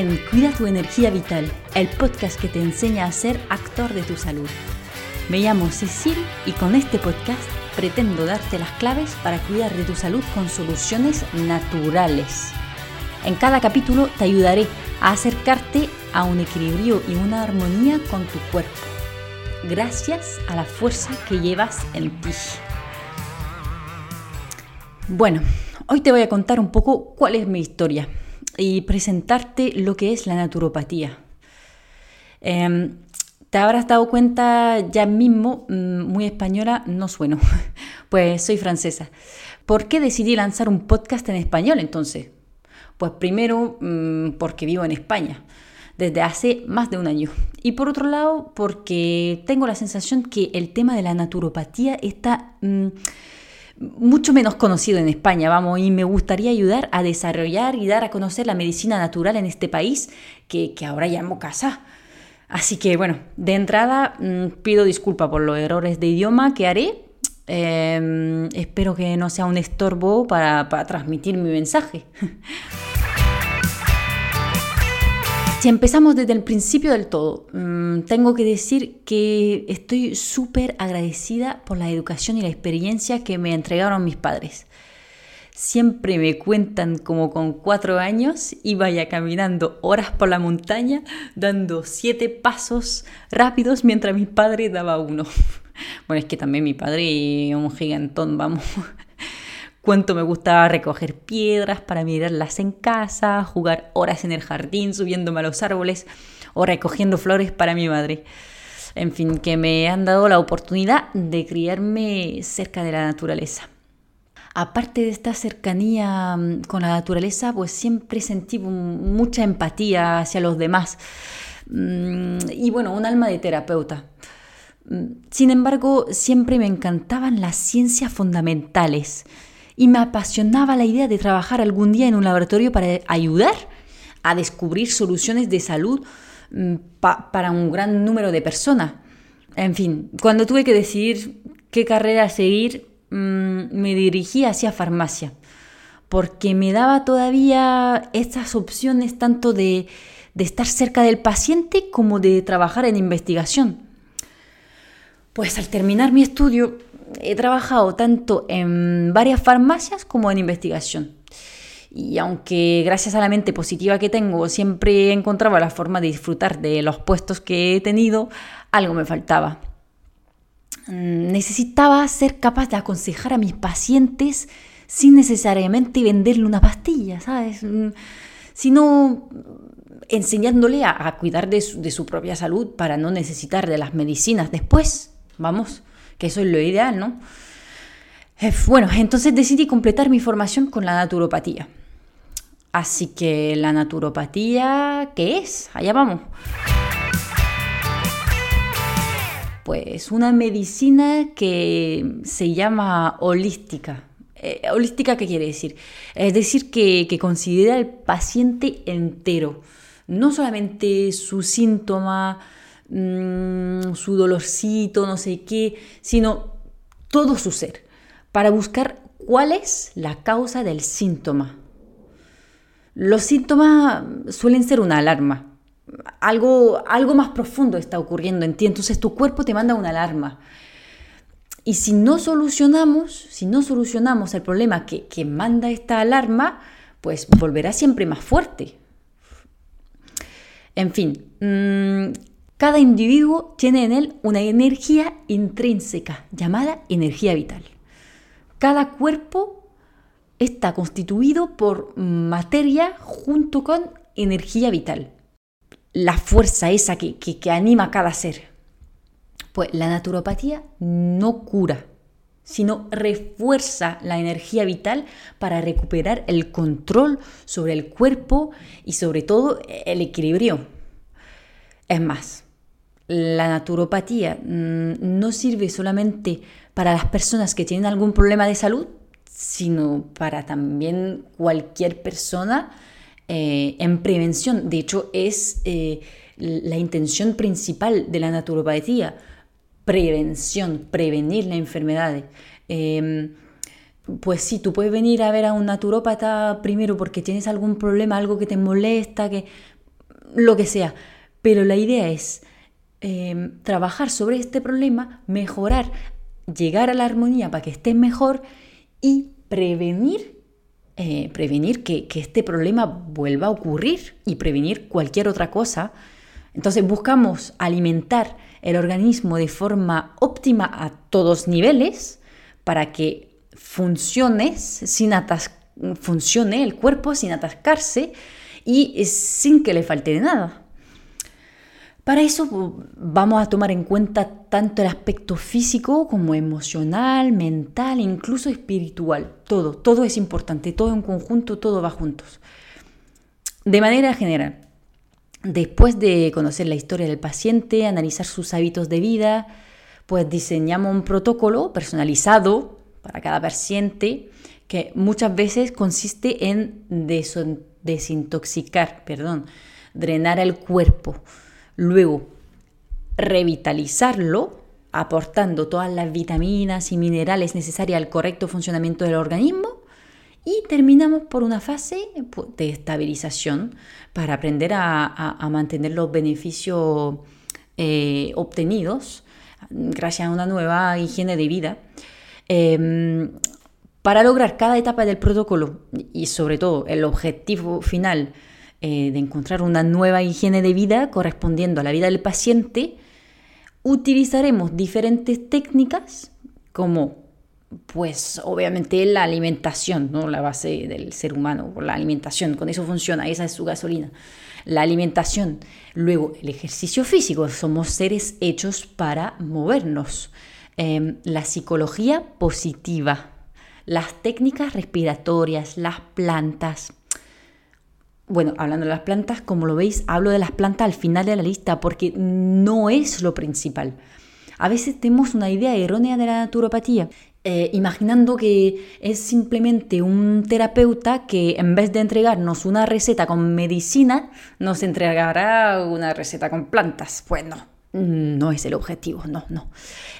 Cuida tu energía vital, el podcast que te enseña a ser actor de tu salud. Me llamo Cecil y con este podcast pretendo darte las claves para cuidar de tu salud con soluciones naturales. En cada capítulo te ayudaré a acercarte a un equilibrio y una armonía con tu cuerpo, gracias a la fuerza que llevas en ti. Bueno, hoy te voy a contar un poco cuál es mi historia y presentarte lo que es la naturopatía. Em, te habrás dado cuenta ya mismo, mm, muy española no sueno, pues soy francesa. ¿Por qué decidí lanzar un podcast en español entonces? Pues primero mm, porque vivo en España desde hace más de un año. Y por otro lado, porque tengo la sensación que el tema de la naturopatía está... Mucho menos conocido en España, vamos, y me gustaría ayudar a desarrollar y dar a conocer la medicina natural en este país que, ahora llamo casa. Así que bueno, de entrada mm, pido disculpa por los errores de idioma que haré. Em, espero que no sea un estorbo para, para transmitir mi mensaje. Si empezamos desde el principio del todo, mm, tengo que decir que estoy súper agradecida por la educación y la experiencia que me entregaron mis padres. Siempre me cuentan como con cuatro años iba ya caminando horas por la montaña, dando siete pasos rápidos mientras mi padre daba uno. Bueno, es que también mi padre es un gigantón, vamos cuánto me gustaba recoger piedras para mirarlas en casa, jugar horas en el jardín subiéndome a los árboles o recogiendo flores para mi madre. En fin, que me han dado la oportunidad de criarme cerca de la naturaleza. Aparte de esta cercanía mm, con la naturaleza, pues siempre sentí mucha empatía hacia los demás. Mm, y bueno, un alma de terapeuta. Mm, sin embargo, siempre me encantaban las ciencias fundamentales y me apasionaba la idea de trabajar algún día en un laboratorio para ayudar a descubrir soluciones de salud mm, para un gran número de personas. En fin, cuando tuve que decidir qué carrera seguir, mm, me dirigí hacia farmacia, porque me daba todavía estas opciones tanto de, de estar cerca del paciente como de trabajar en investigación. Pues al terminar mi estudio he trabajado tanto en varias farmacias como en investigación. Y aunque gracias a la mente positiva que tengo siempre encontraba la forma de disfrutar de los puestos que he tenido, algo me faltaba. Mm, necesitaba ser capaz de aconsejar a mis pacientes sin necesariamente venderle una pastilla, ¿sabes? Mm, sino enseñándole a, cuidar de su propia salud para no necesitar de las medicinas después. Vamos que eso es lo ideal, ¿no? Eh, bueno, entonces decidí completar mi formación con la naturopatía. Así que la naturopatía, ¿qué es? Allá vamos. Pues una medicina que se llama holística. Eh, ¿Holística qué quiere decir? Es decir, que, que considera al paciente entero, no solamente su síntoma, Mm, su dolorcito, no sé qué, sino todo su ser, para buscar cuál es la causa del síntoma. Los síntomas suelen ser una alarma. Algo, algo más profundo está ocurriendo en ti, entonces tu cuerpo te manda una alarma. Y si no solucionamos, si no solucionamos el problema que, que manda esta alarma, pues volverá siempre más fuerte. En fin, mm, cada individuo tiene en él una energía intrínseca llamada energía vital. Cada cuerpo está constituido por materia junto con energía vital. La fuerza esa que, que, anima a cada ser. Pues la naturopatía no cura, sino refuerza la energía vital para recuperar el control sobre el cuerpo y sobre todo el equilibrio. Es más, la naturopatía mm, no sirve solamente para las personas que tienen algún problema de salud, sino para también cualquier persona eh, en prevención. De hecho, es eh, la intención principal de la naturopatía, prevención, prevenir la enfermedad. Em, pues sí, tú puedes venir a ver a un naturópata primero porque tienes algún problema, algo que te molesta, que lo que sea. Pero la idea es eh, trabajar sobre este problema, mejorar, llegar a la armonía para que estés mejor y prevenir, eh, prevenir que, este problema vuelva a ocurrir y prevenir cualquier otra cosa. Entonces buscamos alimentar el organismo de forma óptima a todos niveles para que funcione sin funcione el cuerpo sin atascarse y sin que le falte de nada. Para eso vamos a tomar en cuenta tanto el aspecto físico como emocional, mental, incluso espiritual. Todo, todo es importante, todo en conjunto, todo va juntos. De manera general, después de conocer la historia del paciente, analizar sus hábitos de vida, pues diseñamos un protocolo personalizado para cada paciente que muchas veces consiste en desintoxicar, perdón, drenar el cuerpo, luego revitalizarlo aportando todas las vitaminas y minerales necesarias al correcto funcionamiento del organismo y terminamos por una fase de estabilización para aprender a, mantener los beneficios eh, obtenidos gracias a una nueva higiene de vida. Em, para lograr cada etapa del protocolo y sobre todo el objetivo final eh, de encontrar una nueva higiene de vida correspondiendo a la vida del paciente, utilizaremos diferentes técnicas como pues obviamente la alimentación, ¿no? la base del ser humano, la alimentación, con eso funciona, esa es su gasolina. La alimentación, luego el ejercicio físico, somos seres hechos para movernos. Em, la psicología positiva, las técnicas respiratorias, las plantas. Bueno, hablando de las plantas, como lo veis, hablo de las plantas al final de la lista porque no es lo principal. A veces tenemos una idea errónea de la naturopatía, eh, imaginando que es simplemente un terapeuta que en vez de entregarnos una receta con medicina, nos entregará una receta con plantas. Pues no, no es el objetivo, no, no.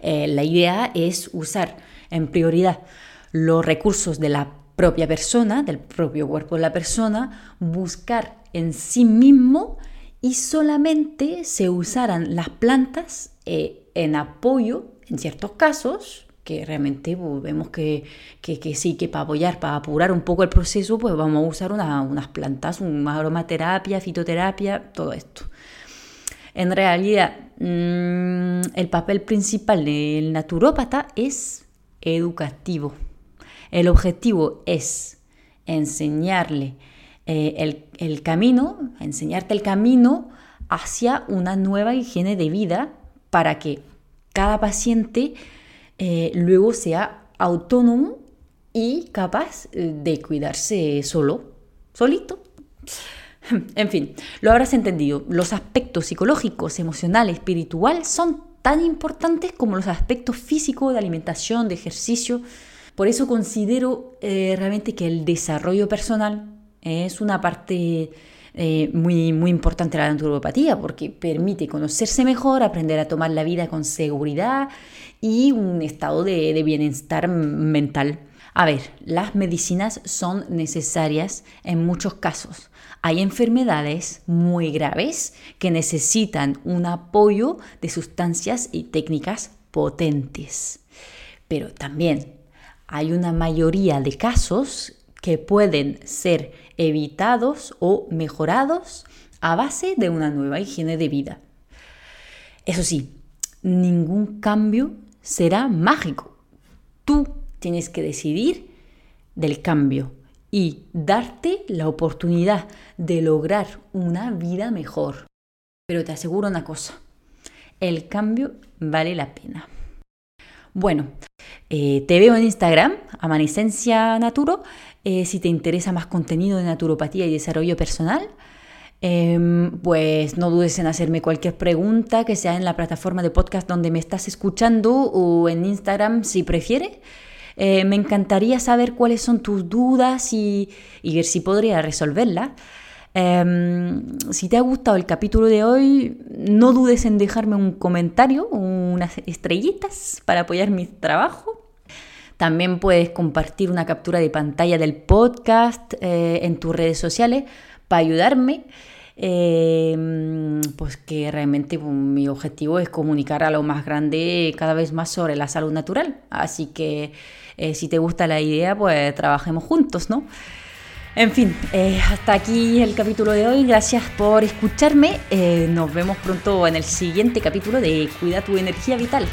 Eh, la idea es usar en prioridad los recursos de la propia persona, del propio cuerpo de la persona, buscar en sí mismo y solamente se usarán las plantas eh, en apoyo, en ciertos casos, que realmente pues, vemos que, sí, que para apoyar, para apurar un poco el proceso, pues vamos a usar unas plantas, una aromaterapia, fitoterapia, todo esto. En realidad, mm, el papel principal del naturópata es educativo. El objetivo es enseñarle eh, el, el camino, enseñarte el camino hacia una nueva higiene de vida para que cada paciente eh, luego sea autónomo y capaz de cuidarse solo, solito. En fin, lo habrás entendido. Los aspectos psicológicos, emocionales, espiritual son tan importantes como los aspectos físicos de alimentación, de ejercicio. Por eso considero eh, realmente que el desarrollo personal es una parte muy, muy importante de la naturopatía porque permite conocerse mejor, aprender a tomar la vida con seguridad y un estado de, bienestar mental. A ver, las medicinas son necesarias en muchos casos. Hay enfermedades muy graves que necesitan un apoyo de sustancias y técnicas potentes. Pero también hay una mayoría de casos que pueden ser evitados o mejorados a base de una nueva higiene de vida. Eso sí, ningún cambio será mágico. Tú tienes que decidir del cambio y darte la oportunidad de lograr una vida mejor. Pero te aseguro una cosa, el cambio vale la pena. Bueno, eh, te veo en Instagram, Amanescencia Naturo, eh, si te interesa más contenido de naturopatía y desarrollo personal. Em, pues no dudes en hacerme cualquier pregunta que sea en la plataforma de podcast donde me estás escuchando o en Instagram si prefieres. Eh, me encantaría saber cuáles son tus dudas y, ver si podría resolverlas. Em, si te ha gustado el capítulo de hoy, no dudes en dejarme un comentario, unas estrellitas para apoyar mi trabajo. También puedes compartir una captura de pantalla del podcast eh, en tus redes sociales para ayudarme. Eh, pues que realmente pues, mi objetivo es comunicar a lo más grande cada vez más sobre la salud natural. Así que eh, si te gusta la idea, pues trabajemos juntos, ¿no? En fin, hasta aquí el capítulo de hoy. Gracias por escucharme. nos vemos pronto en el siguiente capítulo de Cuida tu energía vital.